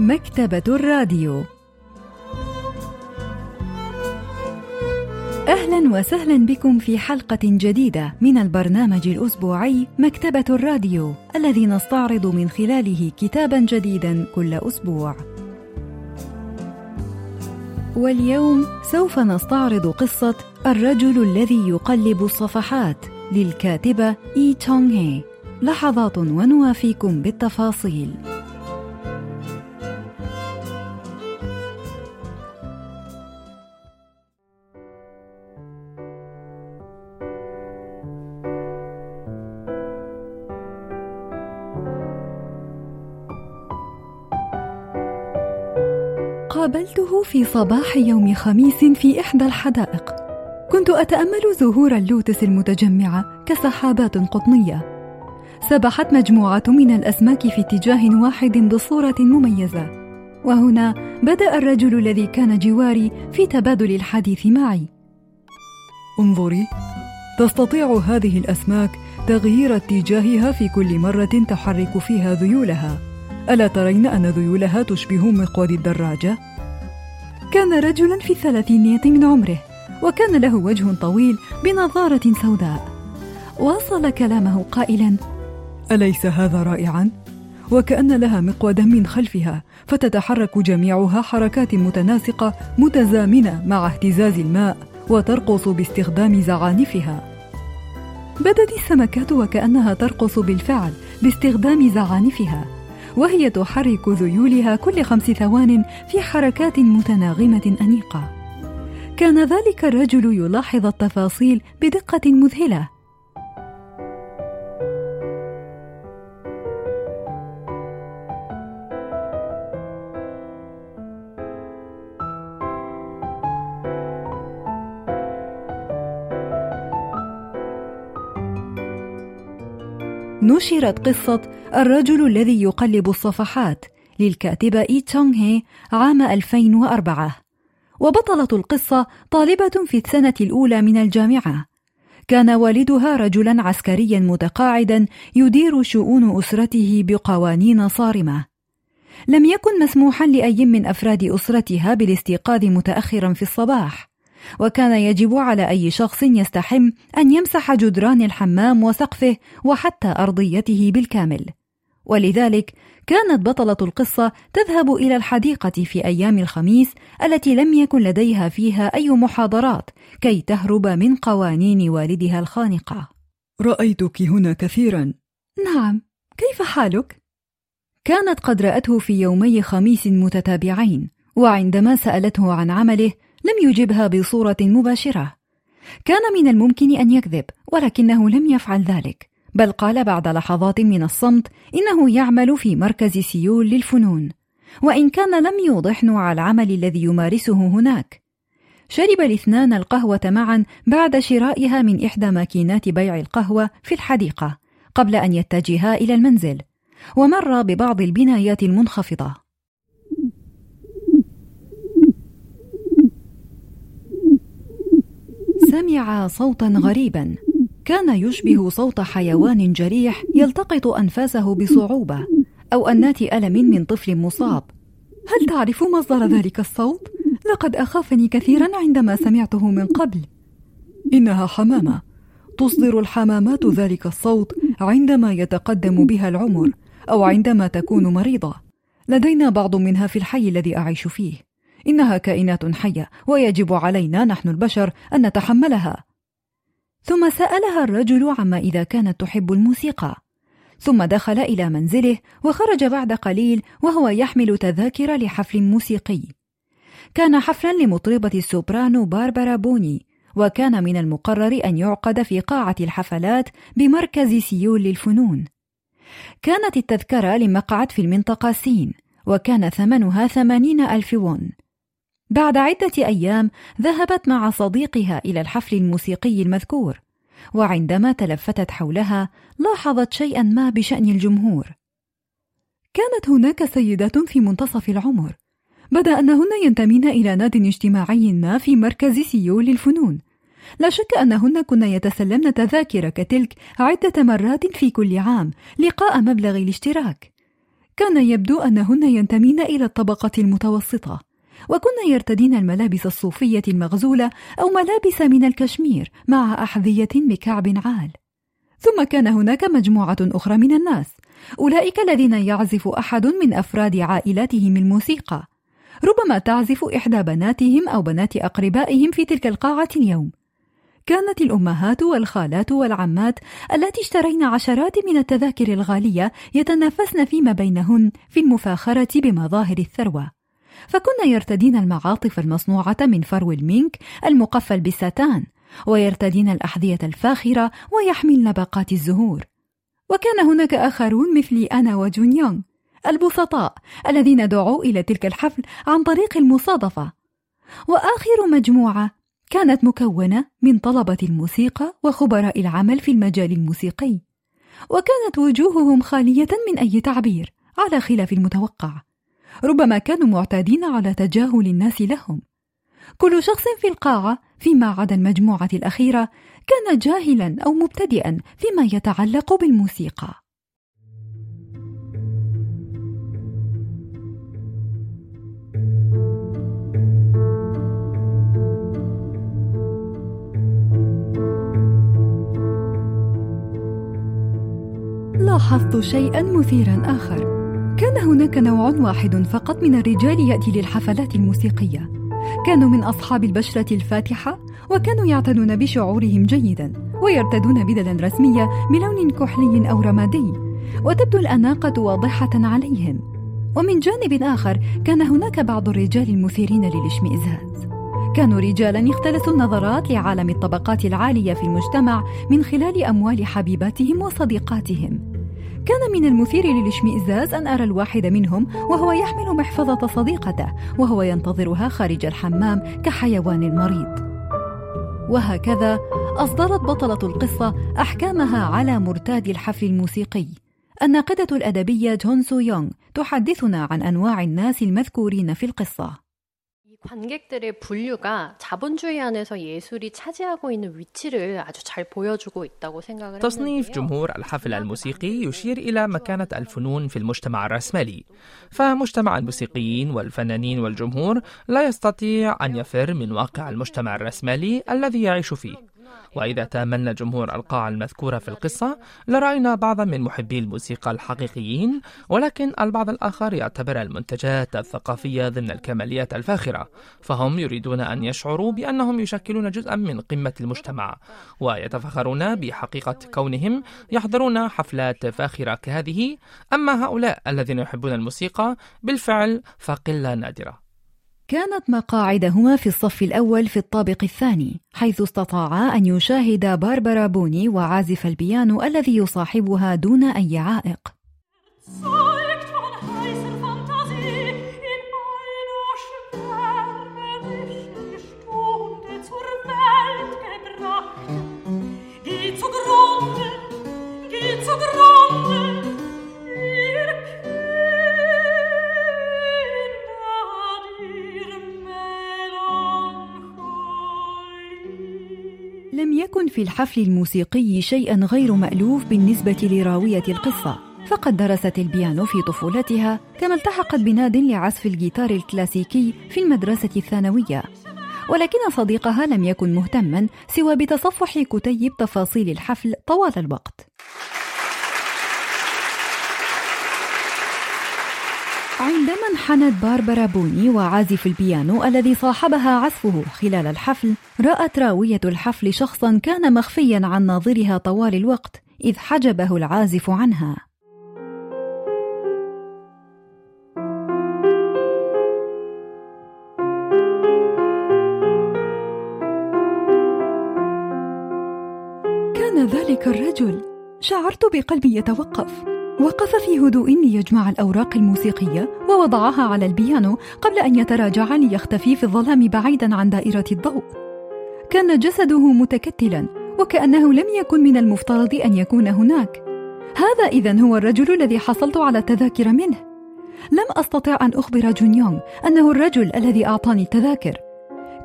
مكتبة الراديو أهلا وسهلا بكم في حلقة جديدة من البرنامج الأسبوعي مكتبة الراديو الذي نستعرض من خلاله كتابا جديدا كل أسبوع. واليوم سوف نستعرض قصة الرجل الذي يقلب الصفحات للكاتبة إي تونغ هي. لحظات ونوافيكم بالتفاصيل. في صباح يوم خميس في إحدى الحدائق. كنت أتأمل زهور اللوتس المتجمعة كسحابات قطنية. سبحت مجموعة من الأسماك في اتجاه واحد بصورة مميزة. وهنا بدأ الرجل الذي كان جواري في تبادل الحديث معي. انظري. تستطيع هذه الأسماك تغيير اتجاهها في كل مرة تحرك فيها ذيولها. ألا ترين أن ذيولها تشبه مقود الدراجة؟ كان رجلا في الثلاثينية من عمره وكان له وجه طويل بنظارة سوداء. واصل كلامه قائلا أليس هذا رائعا؟ وكأن لها مقودا من خلفها فتتحرك جميعها حركات متناسقة متزامنة مع اهتزاز الماء وترقص باستخدام زعانفها. بدت السمكات وكأنها ترقص بالفعل باستخدام زعانفها. وهي تحرك ذيولها كل خمس ثوان في حركات متناغمة أنيقة. كان ذلك الرجل يلاحظ التفاصيل بدقة مذهلة. نشرت قصة الرجل الذي يقلب الصفحات للكاتبة إي تشونغ هي عام 2004 وبطلة القصة طالبة في السنة الأولى من الجامعة. كان والدها رجلا عسكريا متقاعدا يدير شؤون أسرته بقوانين صارمة. لم يكن مسموحا لأي من أفراد أسرتها بالاستيقاظ متأخرا في الصباح. وكان يجب على أي شخص يستحم أن يمسح جدران الحمام وسقفه وحتى أرضيته بالكامل. ولذلك كانت بطلة القصة تذهب إلى الحديقة في أيام الخميس التي لم يكن لديها فيها أي محاضرات كي تهرب من قوانين والدها الخانقة. رأيتك هنا كثيرا. نعم، كيف حالك؟ كانت قد رأته في يومي خميس متتابعين، وعندما سألته عن عمله لم يجبها بصورة مباشرة. كان من الممكن أن يكذب، ولكنه لم يفعل ذلك. بل قال بعد لحظات من الصمت إنه يعمل في مركز سيول للفنون وإن كان لم يوضح نوع العمل الذي يمارسه هناك. شرب الاثنان القهوة معا بعد شرائها من إحدى ماكينات بيع القهوة في الحديقة قبل أن يتجها إلى المنزل ومر ببعض البنايات المنخفضة. سمع صوتا غريبا. كان يشبه صوت حيوان جريح يلتقط أنفاسه بصعوبة أو انات ألم من طفل مصاب. هل تعرف مصدر ذلك الصوت؟ لقد أخافني كثيرا عندما سمعته من قبل. إنها حمامة. تصدر الحمامات ذلك الصوت عندما يتقدم بها العمر أو عندما تكون مريضة. لدينا بعض منها في الحي الذي أعيش فيه. إنها كائنات حية ويجب علينا نحن البشر أن نتحملها. ثم سألها الرجل عما إذا كانت تحب الموسيقى. ثم دخل إلى منزله وخرج بعد قليل وهو يحمل تذاكر لحفل موسيقي. كان حفلا لمطربة السوبرانو باربرا بوني وكان من المقرر أن يعقد في قاعة الحفلات بمركز سيول للفنون. كانت التذكرة لمقعد في المنطقة سين وكان ثمنها ثمانين ألف وون بعد عدة أيام ذهبت مع صديقها إلى الحفل الموسيقي المذكور، وعندما تلفتت حولها لاحظت شيئا ما بشأن الجمهور. كانت هناك سيدات في منتصف العمر، بدأ أنهن ينتمين إلى ناد اجتماعي ما في مركز سيول للفنون. لا شك أنهن كن يتسلمن تذاكر كتلك عدة مرات في كل عام لقاء مبلغ الاشتراك. كان يبدو أنهن ينتمين إلى الطبقة المتوسطة وكن يرتدين الملابس الصوفية المغزولة أو ملابس من الكشمير مع أحذية بكعب عال. ثم كان هناك مجموعة أخرى من الناس أولئك الذين يعزف أحد من أفراد عائلاتهم الموسيقى. ربما تعزف إحدى بناتهم أو بنات أقربائهم في تلك القاعة اليوم. كانت الأمهات والخالات والعمات التي اشترين عشرات من التذاكر الغالية يتنافسن فيما بينهن في المفاخرة بمظاهر الثروة. فكن يرتدين المعاطف المصنوعة من فرو المينك المقفل بالساتان ويرتدين الأحذية الفاخرة ويحملن باقات الزهور. وكان هناك آخرون مثلي أنا وجون يونغ البسطاء الذين دعوا إلى تلك الحفل عن طريق المصادفة. وآخر مجموعة كانت مكونة من طلبة الموسيقى وخبراء العمل في المجال الموسيقي. وكانت وجوههم خالية من أي تعبير على خلاف المتوقع. ربما كانوا معتادين على تجاهل الناس لهم. كل شخص في القاعة فيما عدا المجموعة الأخيرة كان جاهلا أو مبتدئا فيما يتعلق بالموسيقى. لاحظت شيئا مثيرا آخر. كان هناك نوع واحد فقط من الرجال يأتي للحفلات الموسيقية. كانوا من أصحاب البشرة الفاتحة وكانوا يعتنون بشعورهم جيدا ويرتدون بدلا رسمية بلون كحلي أو رمادي وتبدو الأناقة واضحة عليهم. ومن جانب آخر كان هناك بعض الرجال المثيرين للإشمئزاز. كانوا رجالا اختلسوا النظرات لعالم الطبقات العالية في المجتمع من خلال أموال حبيباتهم وصديقاتهم. كان من المثير للاشمئزاز أن أرى الواحد منهم وهو يحمل محفظة صديقته وهو ينتظرها خارج الحمام كحيوان مريض وهكذا أصدرت بطلة القصة أحكامها على مرتاد الحفل الموسيقي. الناقدة الأدبية جون سو يونغ تحدثنا عن أنواع الناس المذكورين في القصة. 관객들의 분류가 자본주의 안에서 예술이 차지하고 있는 위치를 아주 잘 보여주고 있다고 생각을 تصنيف جمهور الحفل الموسيقي يشير إلى مكانة الفنون في المجتمع الرأسمالي فمجتمع الموسيقيين والفنانين والجمهور لا يستطيع أن يفر من واقع المجتمع الرأسمالي الذي يعيش فيه وإذا تأملنا جمهور القاعة المذكورة في القصة لرأينا بعضا من محبي الموسيقى الحقيقيين ولكن البعض الآخر يعتبر المنتجات الثقافية ضمن الكماليات الفاخرة فهم يريدون أن يشعروا بأنهم يشكلون جزءا من قمة المجتمع ويتفخرون بحقيقة كونهم يحضرون حفلات فاخرة كهذه. أما هؤلاء الذين يحبون الموسيقى بالفعل فقلة نادرة. كانت مقاعدهما في الصف الأول في الطابق الثاني حيث استطاعا أن يشاهدا باربرا بوني وعازف البيانو الذي يصاحبها دون أي عائق. في الحفل الموسيقي شيئا غير مألوف بالنسبة لراوية القصة. فقد درست البيانو في طفولتها كما التحقت بناد لعزف الجيتار الكلاسيكي في المدرسة الثانوية. ولكن صديقها لم يكن مهتما سوى بتصفح كتيب تفاصيل الحفل طوال الوقت. عندما انحنت باربرا بوني وعازف البيانو الذي صاحبها عزفه خلال الحفل رأت راوية الحفل شخصا كان مخفيا عن ناظرها طوال الوقت إذ حجبه العازف عنها. كان ذلك الرجل. شعرت بقلبي يتوقف. وقف في هدوء ليجمع الأوراق الموسيقية ووضعها على البيانو قبل أن يتراجع ليختفي في الظلام بعيدا عن دائرة الضوء. كان جسده متكتلا وكأنه لم يكن من المفترض أن يكون هناك. هذا إذا هو الرجل الذي حصلت على التذاكر منه. لم أستطع أن أخبر جون يونغ أنه الرجل الذي أعطاني التذاكر.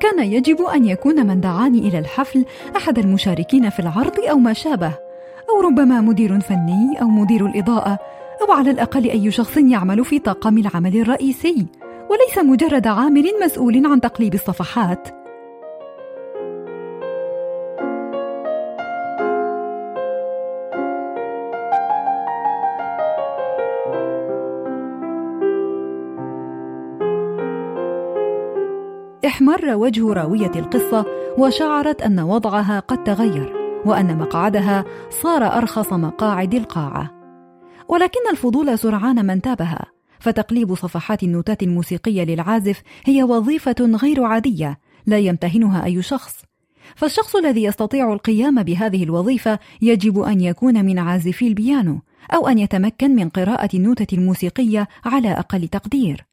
كان يجب أن يكون من دعاني إلى الحفل أحد المشاركين في العرض أو ما شابه. أو ربما مدير فني أو مدير الإضاءة أو على الأقل أي شخص يعمل في طاقم العمل الرئيسي وليس مجرد عامل مسؤول عن تقليب الصفحات. احمر وجه راوية القصة وشعرت أن وضعها قد تغير. وأن مقعدها صار أرخص مقاعد القاعة. ولكن الفضول سرعان ما انتابها فتقليب صفحات النوتات الموسيقية للعازف هي وظيفة غير عادية لا يمتهنها أي شخص. فالشخص الذي يستطيع القيام بهذه الوظيفة يجب أن يكون من عازفي البيانو أو أن يتمكن من قراءة النوتة الموسيقية على أقل تقدير.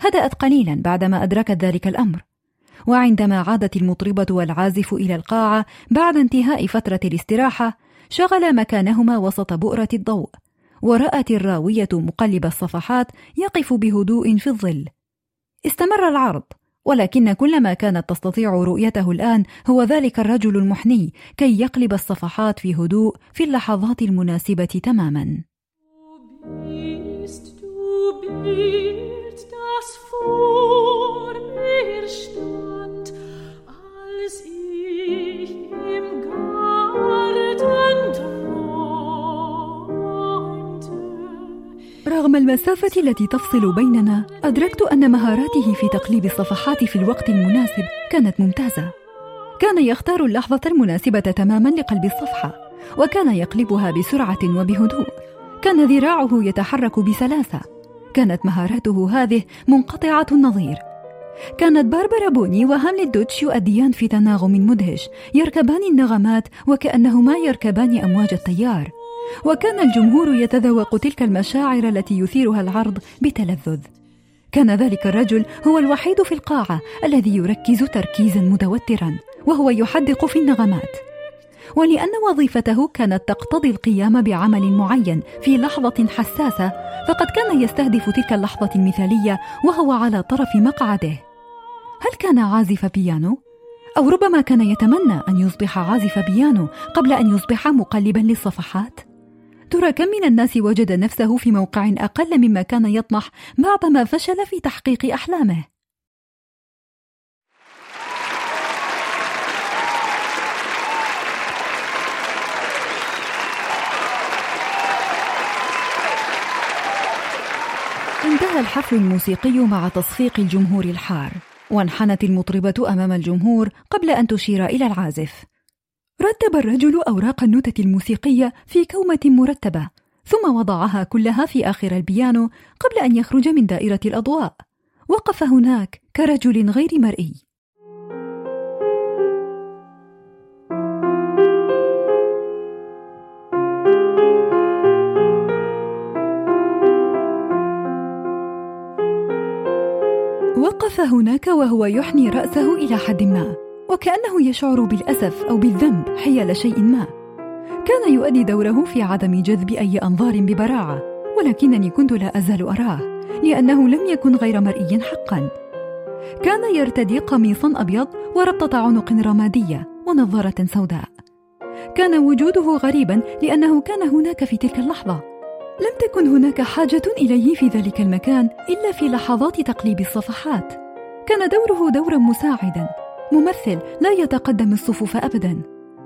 هدأت قليلا بعدما أدركت ذلك الأمر. وعندما عادت المطربة والعازف إلى القاعة بعد انتهاء فترة الاستراحة شغل مكانهما وسط بؤرة الضوء ورأت الراوية مقلب الصفحات يقف بهدوء في الظل. استمر العرض ولكن كل ما كانت تستطيع رؤيته الآن هو ذلك الرجل المحني كي يقلب الصفحات في هدوء في اللحظات المناسبة تماما. رغم المسافة التي تفصل بيننا، أدركت أن مهاراته في تقليب الصفحات في الوقت المناسب كانت ممتازة. كان يختار اللحظة المناسبة تماما لقلب الصفحة، وكان يقلبها بسرعة وبهدوء. كان ذراعه يتحرك بسلاسة. كانت مهاراته هذه منقطعة النظير. كانت باربرا بوني وهاملت دوتش يؤديان في تناغم مدهش، يركبان النغمات وكأنهما يركبان أمواج التيار. وكان الجمهور يتذوق تلك المشاعر التي يثيرها العرض بتلذذ كان ذلك الرجل هو الوحيد في القاعة الذي يركز تركيزا متوترا وهو يحدق في النغمات ولأن وظيفته كانت تقتضي القيام بعمل معين في لحظة حساسة فقد كان يستهدف تلك اللحظة المثالية وهو على طرف مقعده. هل كان عازف بيانو؟ أو ربما كان يتمنى أن يصبح عازف بيانو قبل أن يصبح مقلبا للصفحات؟ ترى كم من الناس وجد نفسه في موقع أقل مما كان يطمح بعدما فشل في تحقيق أحلامه. انتهى الحفل الموسيقي مع تصفيق الجمهور الحار وانحنت المطربة أمام الجمهور قبل أن تشير إلى العازف. رتب الرجل أوراق النوتة الموسيقية في كومة مرتبة ثم وضعها كلها في آخر البيانو قبل أن يخرج من دائرة الأضواء. وقف هناك كرجل غير مرئي. وقف هناك وهو يحني رأسه إلى حد ما وكأنه يشعر بالأسف أو بالذنب حيال شيء ما. كان يؤدي دوره في عدم جذب أي أنظار ببراعة ولكنني كنت لا أزال أراه لأنه لم يكن غير مرئي حقا. كان يرتدي قميصا أبيض وربطة عنق رمادية ونظارة سوداء. كان وجوده غريبا لأنه كان هناك في تلك اللحظة. لم تكن هناك حاجة إليه في ذلك المكان إلا في لحظات تقليب الصفحات. كان دوره دورا مساعدا. ممثل لا يتقدم الصفوف أبدا.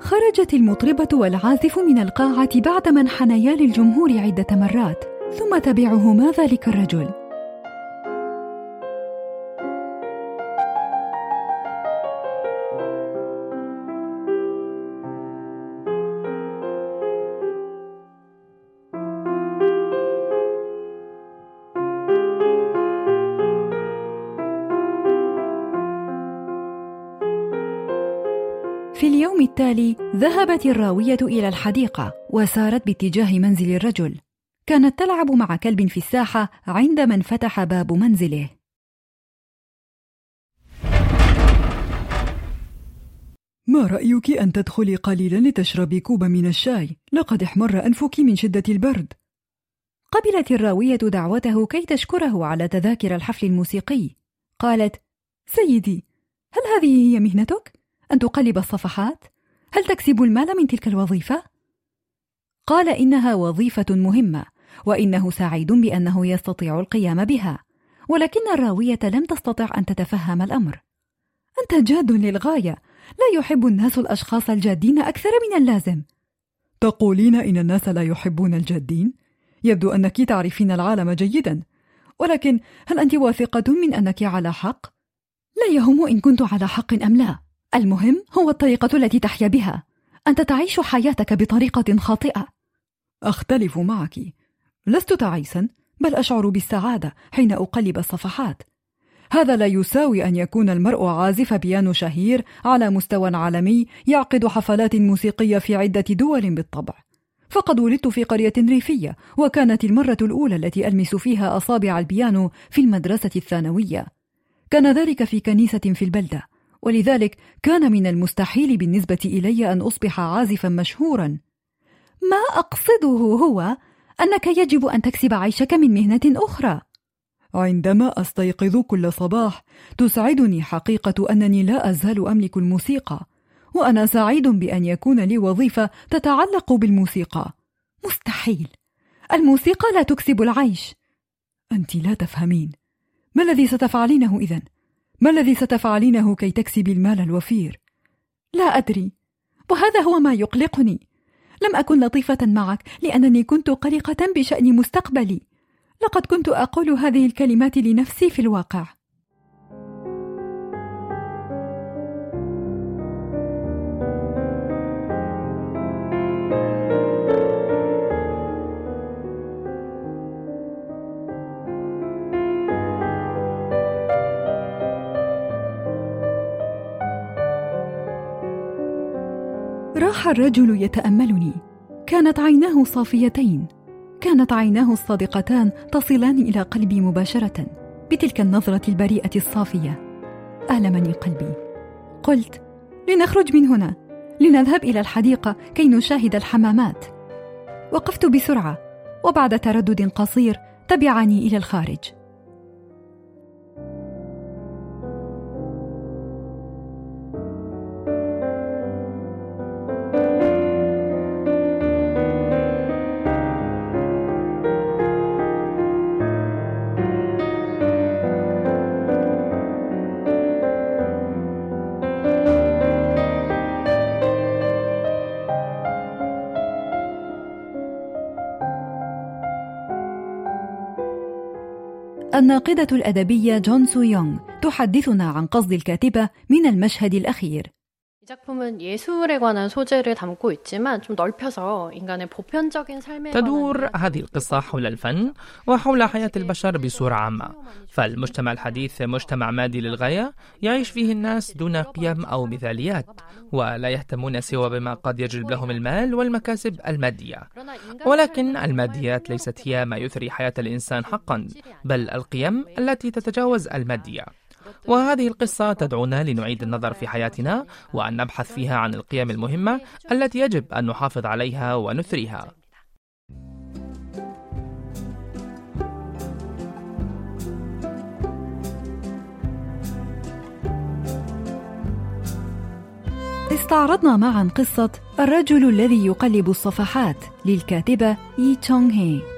خرجت المطربة والعازف من القاعة بعدما انحنيا للجمهور عدة مرات. ثم تبعهما ذلك الرجل. التالي ذهبت الراوية إلى الحديقة وسارت باتجاه منزل الرجل كانت تلعب مع كلب في الساحة عندما انفتح باب منزله ما رأيك أن تدخلي قليلا لتشربي كوبا من الشاي؟ لقد احمر أنفك من شدة البرد قبلت الراوية دعوته كي تشكره على تذاكر الحفل الموسيقي قالت سيدي هل هذه هي مهنتك؟ أن تقلب الصفحات؟ هل تكسب المال من تلك الوظيفة؟ قال إنها وظيفة مهمة وإنه سعيد بأنه يستطيع القيام بها ولكن الراوية لم تستطع أن تتفهم الأمر أنت جاد للغاية لا يحب الناس الأشخاص الجادين أكثر من اللازم تقولين إن الناس لا يحبون الجادين؟ يبدو أنك تعرفين العالم جيدا ولكن هل أنت واثقة من أنك على حق؟ لا يهم إن كنت على حق أم لا المهم هو الطريقة التي تحيا بها. أنت تعيش حياتك بطريقة خاطئة. أختلف معك. لست تعيسا بل أشعر بالسعادة حين أقلب الصفحات. هذا لا يساوي أن يكون المرء عازف بيانو شهير على مستوى عالمي يعقد حفلات موسيقية في عدة دول بالطبع. فقد ولدت في قرية ريفية وكانت المرة الأولى التي ألمس فيها أصابع البيانو في المدرسة الثانوية. كان ذلك في كنيسة في البلدة. ولذلك كان من المستحيل بالنسبة إلي أن أصبح عازفا مشهورا. ما أقصده هو أنك يجب أن تكسب عيشك من مهنة أخرى. عندما أستيقظ كل صباح تسعدني حقيقة أنني لا أزال أملك الموسيقى وأنا سعيد بأن يكون لي وظيفة تتعلق بالموسيقى. مستحيل! الموسيقى لا تكسب العيش. أنت لا تفهمين. ما الذي ستفعلينه إذن؟ ما الذي ستفعلينه كي تكسبي المال الوفير؟ لا أدري. وهذا هو ما يقلقني. لم أكن لطيفة معك لأنني كنت قلقة بشأن مستقبلي. لقد كنت أقول هذه الكلمات لنفسي في الواقع. الرجل يتأملني. كانت عيناه صافيتين. كانت عيناه الصادقتان تصلان إلى قلبي مباشرة بتلك النظرة البريئة الصافية. المني قلبي؟ قلت لنخرج من هنا. لنذهب إلى الحديقة كي نشاهد الحمامات. وقفت بسرعة وبعد تردد قصير تبعني إلى الخارج. الناقدة الأدبية جون سو يونغ تحدثنا عن قصد الكاتبة من المشهد الأخير. 작품은 예술에 관한 소재를 담고 있지만 좀 넓혀서 인간의 보편적인 삶에 تدور هذه القصة حول الفن وحول حياة البشر بصورة عامة فالمجتمع الحديث مجتمع مادي للغاية يعيش فيه الناس دون قيم أو مثاليات ولا يهتمون سوى بما قد يجلب لهم المال والمكاسب المادية ولكن الماديات ليست هي ما يثري حياة الإنسان حقا بل القيم التي تتجاوز المادية وهذه القصة تدعونا لنعيد النظر في حياتنا وأن نبحث فيها عن القيم المهمة التي يجب أن نحافظ عليها ونثريها. استعرضنا معا قصة الرجل الذي يقلب الصفحات للكاتبة يي تشونغ هي